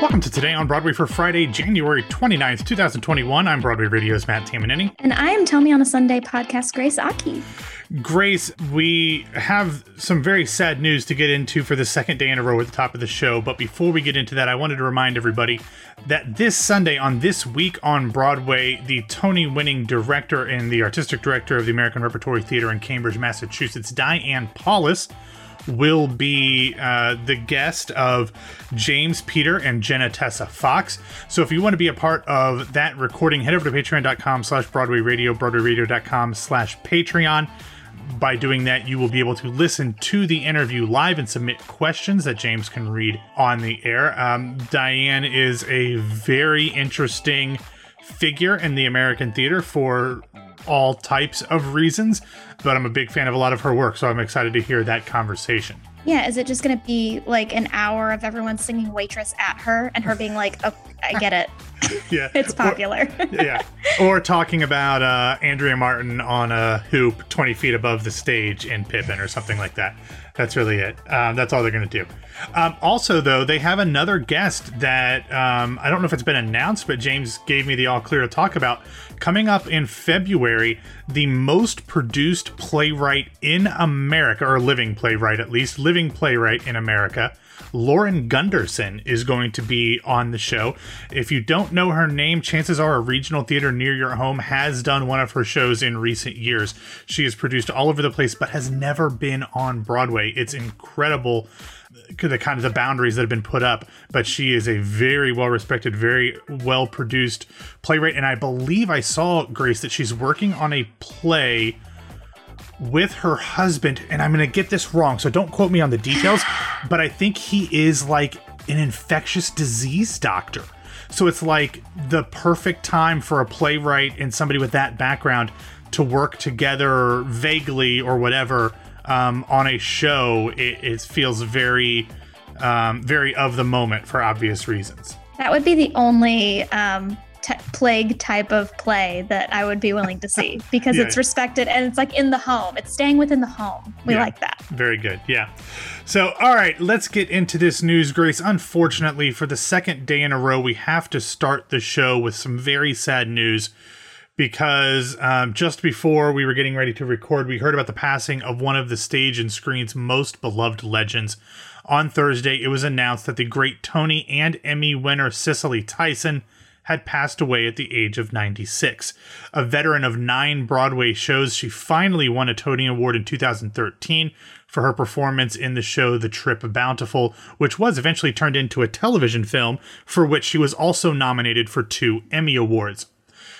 Welcome to Today on Broadway for Friday, January 29th, 2021. I'm Broadway Radio's Matt Tamanini. And I am Tell Me on a Sunday podcast, Grace Aki. Grace, we have some very sad news to get into for the second day in a row at the top of the show. But before we get into that, I wanted to remind everybody that this Sunday on This Week on Broadway, the Tony winning director and the artistic director of the American Repertory Theater in Cambridge, Massachusetts, Diane Paulus, will be uh, the guest of James Peter and Jenna Tessa Fox. So if you want to be a part of that recording, head over to patreon.com slash Broadway Radio, broadwayradio.com slash Patreon. By doing that, you will be able to listen to the interview live and submit questions that James can read on the air. Um, Diane is a very interesting figure in the American theater for all types of reasons, but I'm a big fan of a lot of her work, so I'm excited to hear that conversation. Yeah, is it just going to be like an hour of everyone singing waitress at her and her being like, oh, I get it. Yeah. it's popular. Or, yeah. Or talking about uh, Andrea Martin on a hoop 20 feet above the stage in Pippin or something like that. That's really it. Um, that's all they're going to do. Um, also, though, they have another guest that um, I don't know if it's been announced, but James gave me the all clear to talk about. Coming up in February, the most produced playwright in America, or living playwright at least, living playwright in America. Lauren Gunderson is going to be on the show. If you don't know her name, chances are a regional theater near your home has done one of her shows in recent years. She has produced all over the place, but has never been on Broadway. It's incredible uh, the kind of the boundaries that have been put up but she is a very well respected very well produced playwright and i believe i saw grace that she's working on a play with her husband, and I'm going to get this wrong, so don't quote me on the details, but I think he is like an infectious disease doctor. So it's like the perfect time for a playwright and somebody with that background to work together vaguely or whatever um, on a show. It, it feels very, um, very of the moment for obvious reasons. That would be the only um, t- plague type of play that I would be willing to see because yeah. it's respected and it's like in the home. It's staying within the home. We yeah. like that. Very good. Yeah. So, all right, let's get into this news, Grace. Unfortunately, for the second day in a row, we have to start the show with some very sad news because um, just before we were getting ready to record, we heard about the passing of one of the stage and screen's most beloved legends. On Thursday, it was announced that the great Tony and Emmy winner Cicely Tyson had passed away at the age of 96. A veteran of nine Broadway shows, she finally won a Tony Award in 2013 for her performance in the show The Trip Bountiful, which was eventually turned into a television film, for which she was also nominated for two Emmy Awards.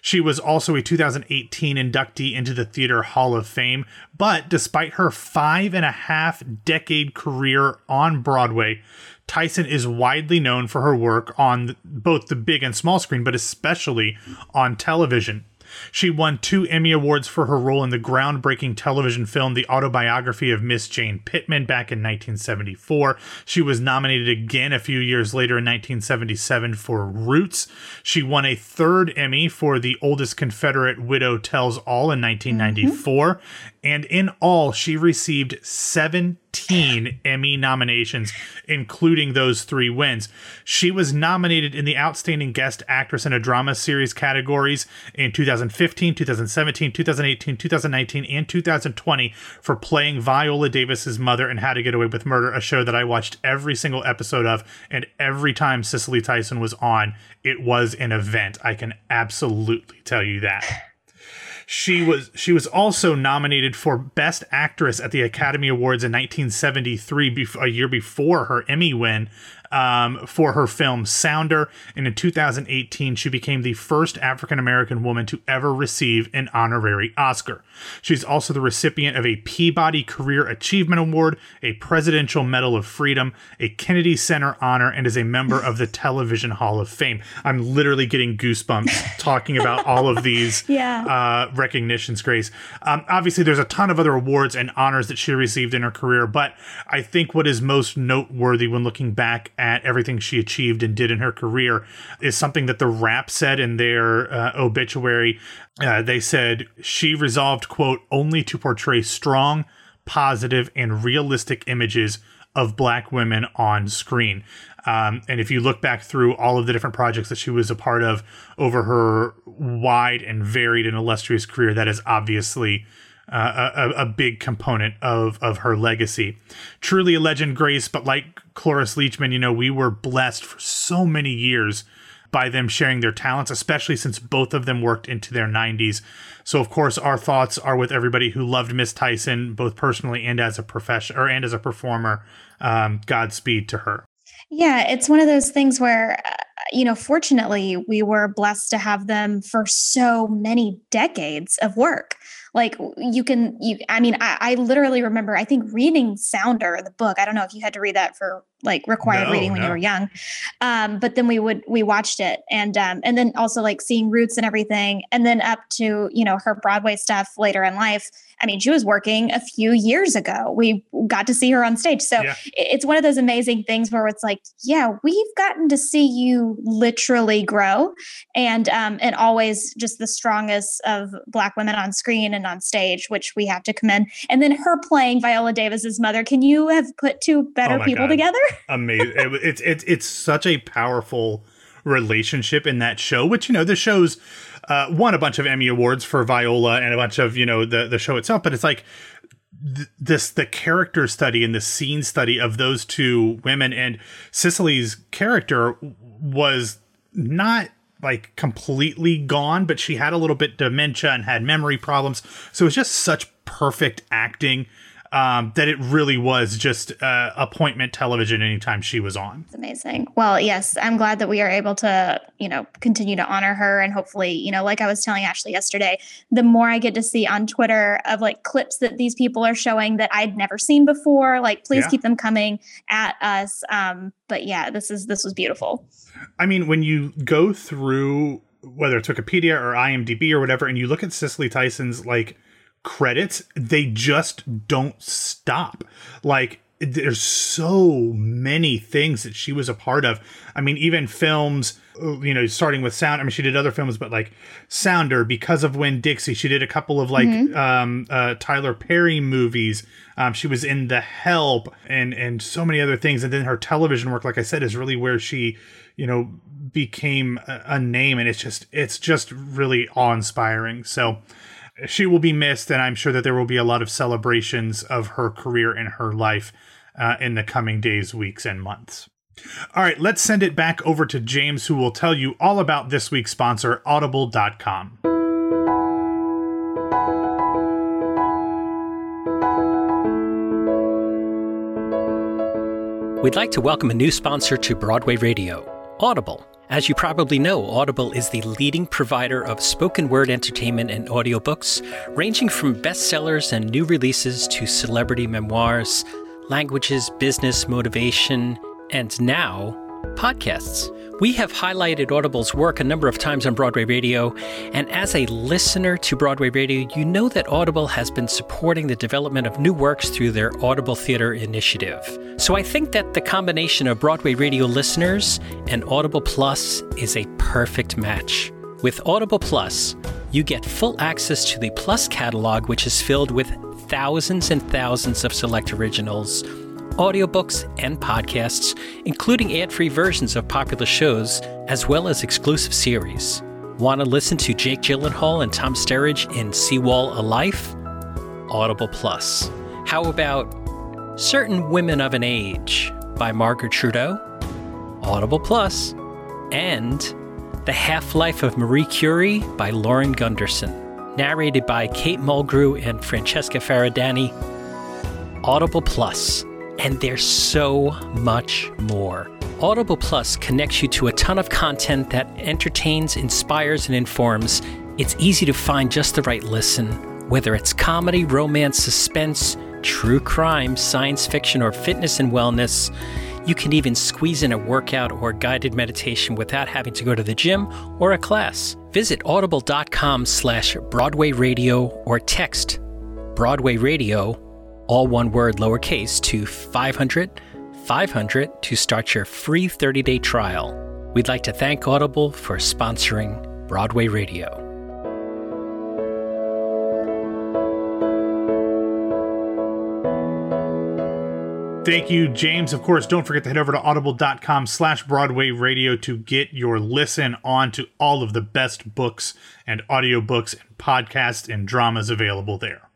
She was also a 2018 inductee into the Theater Hall of Fame, but despite her five and a half decade career on Broadway, Tyson is widely known for her work on both the big and small screen, but especially on television. She won two Emmy Awards for her role in the groundbreaking television film The Autobiography of Miss Jane Pittman back in 1974. She was nominated again a few years later in 1977 for Roots. She won a third Emmy for The Oldest Confederate Widow Tells All in 1994. Mm-hmm. And in all, she received 17 Emmy nominations, including those three wins. She was nominated in the Outstanding Guest Actress in a Drama Series categories in 2015, 2017, 2018, 2019, and 2020 for playing Viola Davis's mother in How to Get Away with Murder, a show that I watched every single episode of. And every time Cicely Tyson was on, it was an event. I can absolutely tell you that. She was she was also nominated for Best Actress at the Academy Awards in 1973, a year before her Emmy win um, for her film Sounder. And in 2018, she became the first African American woman to ever receive an honorary Oscar. She's also the recipient of a Peabody Career Achievement Award, a Presidential Medal of Freedom, a Kennedy Center honor, and is a member of the Television Hall of Fame. I'm literally getting goosebumps talking about all of these yeah. uh, recognitions, Grace. Um, obviously, there's a ton of other awards and honors that she received in her career, but I think what is most noteworthy when looking back at everything she achieved and did in her career is something that TheWrap said in their uh, obituary. Uh, they said she resolved, quote, only to portray strong, positive, and realistic images of black women on screen. Um, and if you look back through all of the different projects that she was a part of over her wide and varied and illustrious career, that is obviously uh, a, a, big component of of her legacy. Truly a legend, Grace. But like Cloris Leachman, you know, we were blessed for so many years by them sharing their talents, especially since both of them worked into their 90s. So, of course, our thoughts are with everybody who loved Miss Tyson, both personally and as a profession or and as a performer. Um, Godspeed to her. Yeah, it's one of those things where, uh, you know, fortunately, we were blessed to have them for so many decades of work like you can you i mean I, I, literally remember i think reading sounder the book i don't know if you had to read that for like required no, reading when no. you were young. Um, but then we would we watched it. And um, and then also like seeing roots and everything. And then up to you know her broadway stuff later in life. I mean she was working a few years ago. We got to see her on stage. So yeah. it's one of those amazing things where it's like yeah we've gotten to see you literally grow. And um, and always just the strongest of black women on screen and on stage which we have to commend. And then her playing viola davis's mother. Can you have put two better oh people God. together amazing. It, it's it's it's such a powerful relationship in that show. Which you know the show's uh, won a bunch of Emmy awards for Viola and a bunch of you know the the show itself. But it's like th- this the character study and the scene study of those two women and Cicely's character was not like completely gone, but she had a little bit dementia and had memory problems. So it was just such perfect acting um, that it really was just uh, appointment television anytime she was on. It's amazing. Well, yes, I'm glad that we are able to, you know, continue to honor her and hopefully, you know, like I was telling Ashley yesterday, the more I get to see on Twitter of like clips that these people are showing that I'd never seen before, like please yeah. keep them coming at us. Um, but yeah, this is this was beautiful. I mean, when you go through whether it's Wikipedia or IMDb or whatever, and you look at Cicely Tyson's like credits, they just don't stop. Like there's so many things that she was a part of. I mean, even films, you know, starting with sound. I mean, she did other films, but like Sounder, because of Winn-Dixie, she did a couple of like mm-hmm. um, uh, Tyler Perry movies. Um, she was in The Help and and so many other things. And then her television work, like I said, is really where she, you know, became a, a name. And it's just it's just really awe inspiring. So she will be missed, and I'm sure that there will be a lot of celebrations of her career and her life uh, in the coming days, weeks, and months. All right, let's send it back over to James, who will tell you all about this week's sponsor, Audible.com. We'd like to welcome a new sponsor to Broadway Radio, Audible. As you probably know, Audible is the leading provider of spoken word entertainment and audiobooks, ranging from bestsellers and new releases to celebrity memoirs, languages, business, motivation, and now podcasts. We have highlighted Audible's work a number of times on Broadway Radio, and as a listener to Broadway Radio, you know that Audible has been supporting the development of new works through their Audible Theater initiative. So I think that the combination of Broadway Radio listeners and Audible Plus is a perfect match. With Audible Plus, you get full access to the Plus catalog, which is filled with thousands and thousands of select originals audiobooks, and podcasts, including ad free versions of popular shows, as well as exclusive series. Want to listen to Jake Gyllenhaal and Tom Sturridge in Sea Wall/A Life? Audible Plus. How about Certain Women of an Age by Margaret Trudeau? Audible Plus. And The Half Life of Marie Curie by Lauren Gunderson. Narrated by Kate Mulgrew and Francesca Faridany. Audible Plus and there's so much more. Audible Plus connects you to a ton of content that entertains, inspires, and informs. It's easy to find just the right listen, whether it's comedy, romance, suspense, true crime, science fiction, or fitness and wellness. You can even squeeze in a workout or guided meditation without having to go to the gym or a class. Visit audible.com slash Broadway Radio or text Broadway Radio all one word lowercase, to 500 500 to start your free 30 day trial. We'd like to thank Audible for sponsoring Broadway Radio. Thank you, James. Of course, don't forget to head over to audible.com slash Broadway radio to get your listen on to all of the best books and audiobooks and podcasts and dramas available there.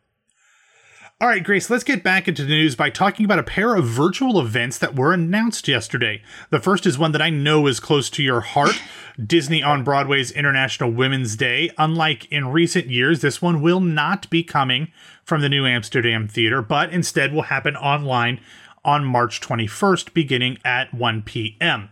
All right, Grace, let's get back into the news by talking about a pair of virtual events that were announced yesterday. The first is one that I know is close to your heart Disney on Broadway's International Women's Day. Unlike in recent years, this one will not be coming from the New Amsterdam Theater, but instead will happen online on March 21st, beginning at 1 p.m.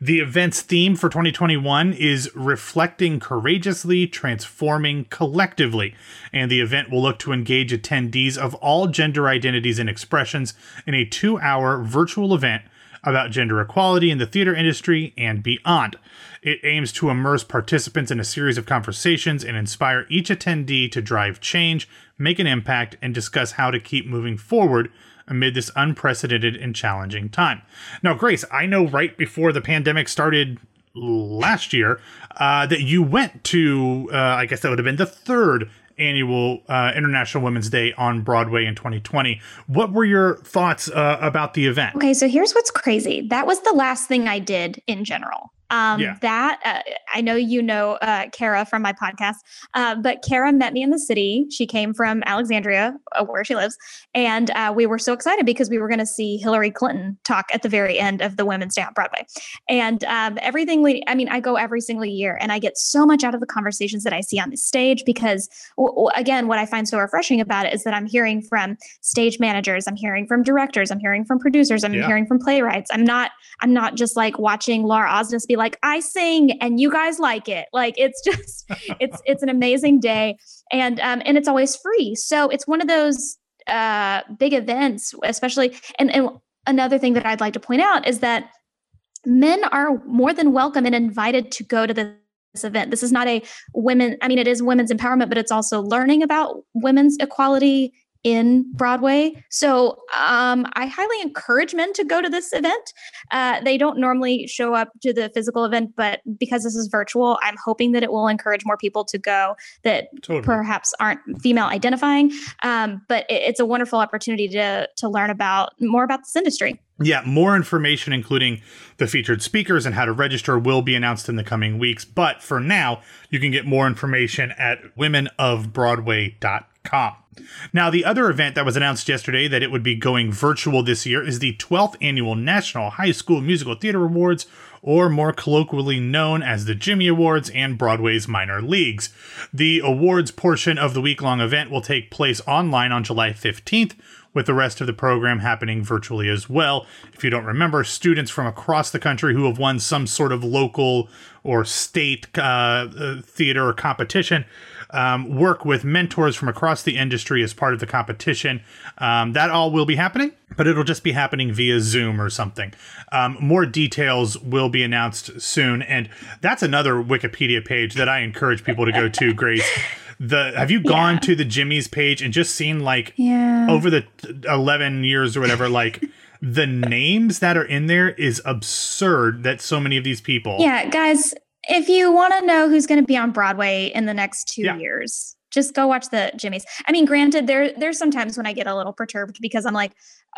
The event's theme for 2021 is Reflecting Courageously, Transforming Collectively, and the event will look to engage attendees of all gender identities and expressions in a two hour virtual event about gender equality in the theater industry and beyond. It aims to immerse participants in a series of conversations and inspire each attendee to drive change, make an impact, and discuss how to keep moving forward amid this unprecedented and challenging time. Now, Grace, I know right before the pandemic started last year uh, that you went to, uh, I guess that would have been the third annual uh, International Women's Day on Broadway in 2020. What were your thoughts uh, about the event? Okay, so here's what's crazy. That was the last thing I did in general. Um, yeah. That uh, I know you know uh, Kara from my podcast, uh, but Kara met me in the city. She came from Alexandria, uh, where she lives, and uh, we were so excited because we were going to see Hillary Clinton talk at the very end of the Women's Day on Broadway. And um, everything we, I mean, I go every single year, and I get so much out of the conversations that I see on the stage because, w- w- again, what I find so refreshing about it is that I'm hearing from stage managers, I'm hearing from directors, I'm hearing from producers, I'm yeah. hearing from playwrights. I'm not, I'm not just like watching Laura Osnes be like like I sing and you guys like it. Like it's just it's it's an amazing day and um and it's always free. So it's one of those uh big events especially and and another thing that I'd like to point out is that men are more than welcome and invited to go to the this event. This is not a women, I mean, it is women's empowerment, but it's also learning about women's equality in Broadway. So um, I highly encourage men to go to this event. Uh, they don't normally show up to the physical event, but because this is virtual, I'm hoping that it will encourage more people to go that totally. perhaps aren't female identifying. Um, but it, it's a wonderful opportunity to to learn about more about this industry. Yeah, more information, including the featured speakers and how to register, will be announced in the coming weeks. But for now, you can get more information at womenofbroadway.com. Now, the other event that was announced yesterday that it would be going virtual this year is the 12th annual National High School Musical Theater Awards, or more colloquially known as the Jimmy Awards and Broadway's Minor Leagues. The awards portion of the week long event will take place online on July 15th, with the rest of the program happening virtually as well. If you don't remember, students from across the country who have won some sort of local or state uh, uh theater competition um, work with mentors from across the industry as part of the competition. Um, that all will be happening, but it'll just be happening via Zoom or something. Um, more details will be announced soon, and that's another Wikipedia page that I encourage people to go to. Grace, the have you gone yeah. to the Jimmy's page and just seen like yeah. over the eleven years or whatever, like. the names that are in there is absurd that so many of these people yeah guys if you want to know who's going to be on Broadway in the next two yeah. years, just go watch the Jimmys. I mean, granted, there there's sometimes when I get a little perturbed because I'm like,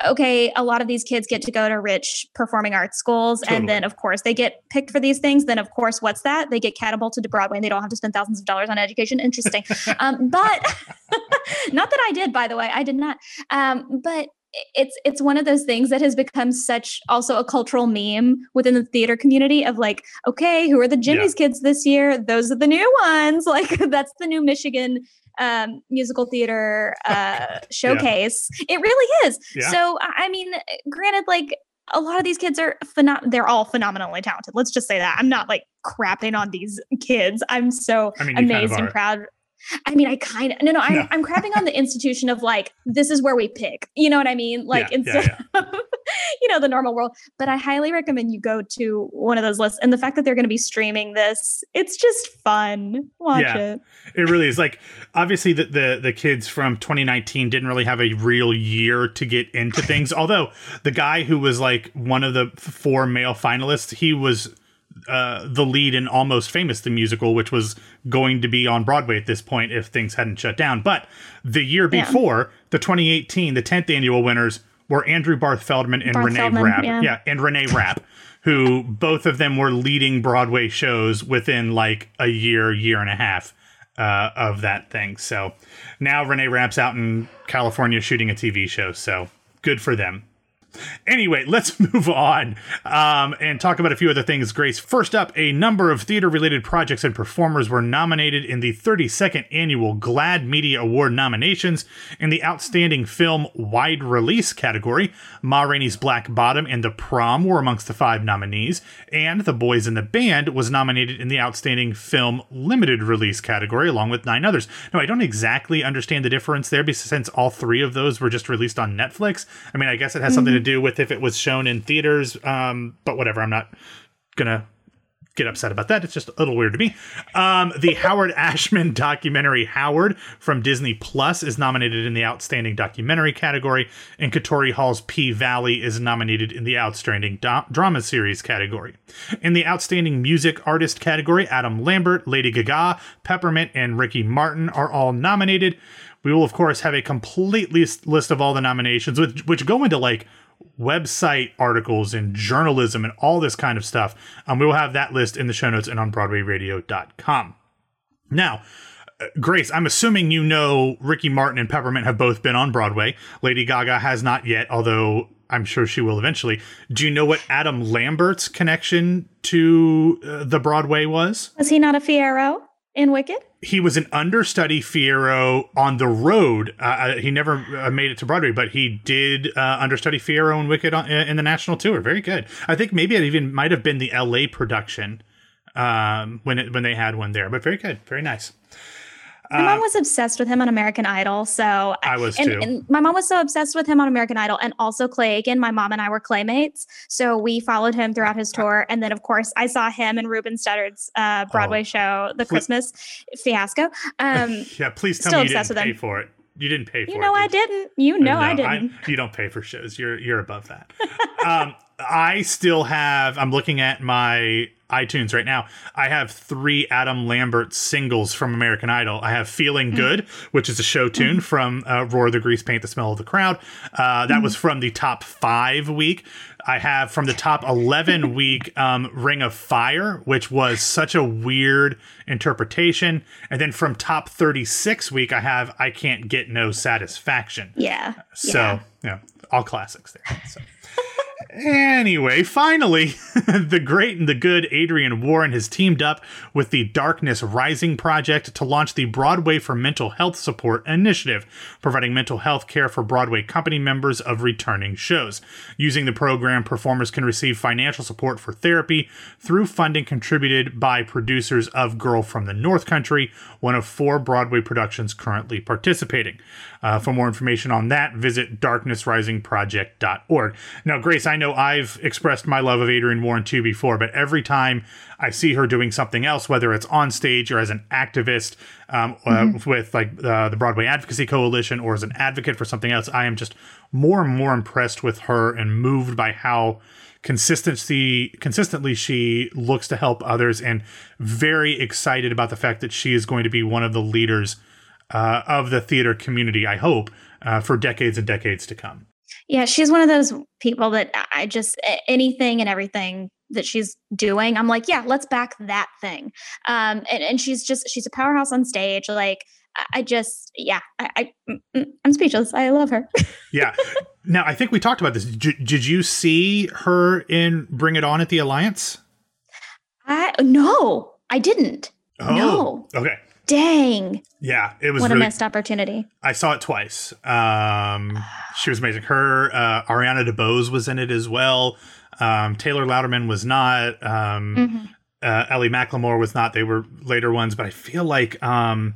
okay, a lot of these kids get to go to rich performing arts schools, totally. and then of course they get picked for these things. Then of course, what's that? They get catapulted to Broadway, and they don't have to spend thousands of dollars on education. Interesting, um, but not that I did, by the way, I did not. Um, but it's it's one of those things that has become such also a cultural meme within the theater community of like okay who are the jimmy's yeah. kids this year? Those are the new ones. Like that's the new michigan um, musical theater uh, showcase. Yeah. it really is. Yeah. so i mean granted like a lot of these kids are phenom- they're all phenomenally talented. Let's just say that. I'm not like crapping on these kids. I'm so I mean, amazed kind of and proud I mean, I kind of no, no. I'm no. I'm crapping on the institution of like this is where we pick. You know what I mean? Like yeah, instead yeah, yeah. of you know the normal world. But I highly recommend you go to one of those lists. And the fact that they're going to be streaming this, it's just fun. Watch it. It really is. Like obviously the, the the kids from 2019 didn't really have a real year to get into things. Although the guy who was like one of the four male finalists, he was uh, the lead in Almost Famous, the musical, which was going to be on Broadway at this point if things hadn't shut down. But the year before, yeah. the 2018, the 10th annual winners were Andrew Barth Feldman and Barth Renee Feldman, Rapp. yeah. and Renee Rapp, who both of them were leading Broadway shows within like a year, year and a half uh, of that thing. So now Renee Rapp's out in California shooting a TV show. So good for them. Anyway, let's move on um, and talk about a few other things, Grace. First up, a number of theater related projects and performers were nominated in the 32nd annual GLAAD Media Award nominations in the Outstanding Film Wide Release category. Ma Rainey's Black Bottom and The Prom were amongst the five nominees, and The Boys in the Band was nominated in the Outstanding Film Limited Release category, along with nine others. Now, I don't exactly understand the difference there because since all three of those were just released on Netflix. I mean, I guess it has something to do with if it was shown in theaters, um, but whatever. I'm not gonna get upset about that. It's just a little weird to me. Um, the Howard Ashman documentary Howard from Disney Plus is nominated in the Outstanding Documentary category, and Katori Hall's P Valley is nominated in the Outstanding Do- Drama Series category. In the Outstanding Music Artist category, Adam Lambert, Lady Gaga, Peppermint, and Ricky Martin are all nominated. We will, of course, have a complete list, of all the nominations, which go into like website articles and journalism and all this kind of stuff. Um, we will have that list in the show notes and on BroadwayRadio.com. Now, uh, Grace, I'm assuming you know Ricky Martin and Peppermint have both been on Broadway. Lady Gaga has not yet, although I'm sure she will eventually. Do you know what Adam Lambert's connection to uh, the Broadway was? Was he not a Fiyero in Wicked? he was an understudy Fiyero on the road. Uh, uh, he never uh, made it to Broadway, but he did uh, understudy Fiyero and Wicked on, in the national tour. Very good. I think maybe it even might have been the L.A. production um, when it, when they had one there. But very good, very nice. My mom was obsessed with him on American Idol. So I was and, too. and my mom was so obsessed with him on American Idol and also Clay Aiken. My mom and I were claymates. So we followed him throughout his tour. And then, of course, I saw him in Ruben Studdard's uh, Broadway Oh. show, The Please- Christmas Fiasco. Um, yeah, please tell still me you obsessed didn't pay him. for it. You didn't pay for it. you it. know, I did didn't. You know, I didn't. you don't pay for shows. You're you're above that. um, I still have. I'm looking at my iTunes right now. I have three Adam Lambert singles from American Idol. I have "Feeling Mm. Good," which is a show tune from uh, "Roar the Grease Paint the Smell of the Crowd." Uh, that was from the top five week. I have from the top 11 week um, Ring of Fire, which was such a weird interpretation. And then from top 36 week, I have I Can't Get No Satisfaction. yeah. So, yeah. yeah, all classics there. So. Anyway, finally, the great and the good Adrienne Warren has teamed up with the Darkness Rising Project to launch the Broadway for Mental Health Support Initiative, providing mental health care for Broadway company members of returning shows. Using the program, performers can receive financial support for therapy through funding contributed by producers of Girl from the North Country, one of four Broadway productions currently participating. Uh, for more information on that, visit darknessrisingproject.org. Now, Grace, I know I've expressed my love of Adrienne Warren too before, but every time I see her doing something else, whether it's on stage or as an activist um, uh, with like uh, the Broadway Advocacy Coalition or as an advocate for something else, I am just more and more impressed with her and moved by how consistency consistently she looks to help others and very excited about the fact that she is going to be one of the leaders uh, of the theater community i hope uh, for decades and decades to come Yeah, she's one of those people that I- just anything and everything that she's doing, I'm like, yeah, let's back that thing. Um, and, and she's just she's a powerhouse on stage. Like I- just yeah, I, I mm, mm, I'm speechless. I love her. yeah now i think we talked about this J- did you see her in bring it on at the alliance I no, I didn't. No. okay Dang, yeah it was what really a missed opportunity. i saw it twice um she was amazing her uh ariana debose was in it as well um taylor louderman was not um Mhm. uh, Elle McLemore was not. They were later ones, but I feel like um,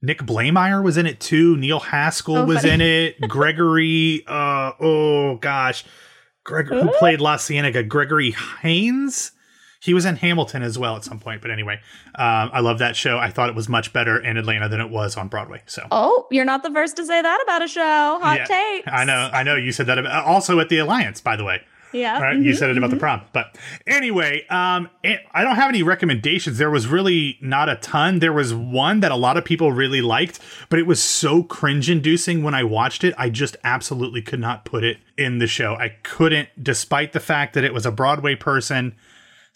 Nick Blaemire was in it too. Neil Haskell Oh, was in it. Gregory, uh, oh gosh, Greg, who played La Cienega? Gregory Haney. He was in Hamilton as well at some point. But anyway, um, I love that show. I thought it was much better in Atlanta than it was on Broadway. So Oh, you're not the first to say that about a show. Hot Yeah, takes. I know, I know. You said that about, also at the Alliance, by the way. Yeah. Right? You said it about the prom. But anyway, um, it, I don't have any recommendations. There was really not a ton. There was one that a lot of people really liked, but it was so cringe inducing when I watched it. I just absolutely could not put it in the show. I couldn't, despite the fact that it was a Broadway person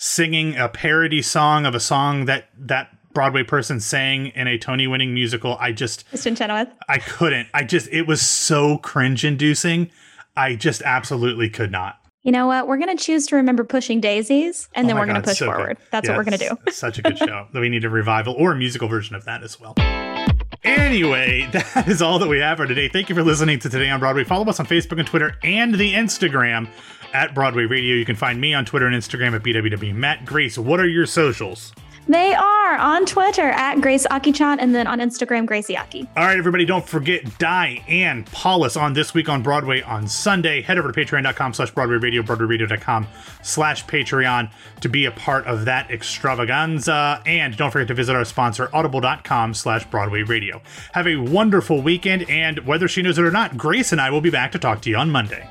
singing a parody song of a song that that Broadway person sang in a Tony winning musical. I just Kristin Chenoweth. I couldn't. I just it was so cringe inducing. I just absolutely could not. You know what? We're going to choose to remember pushing daisies and oh then Oh my we're gonna push so good. forward. That's Yeah, what we're going to do. Such a good show. that we need a revival or a musical version of that as well. Anyway, that is all that we have for today. Thank you for listening to Today on Broadway. Follow us on Facebook and Twitter and the Instagram at Broadway Radio. You can find me on Twitter and Instagram at BWW. Matt Grace, what are your socials? They are on Twitter at Grace Aki-chan and then on Instagram, Gracie Aki. All right, everybody, don't forget Diane Paulus on This Week on Broadway on Sunday. Head over to patreon.com slash Broadway Radio, broadwayradio.com slash Patreon to be a part of that extravaganza. And don't forget to visit our sponsor, audible.com slash Broadway Radio. Have a wonderful weekend, and whether she knows it or not, Grace and I will be back to talk to you on Monday.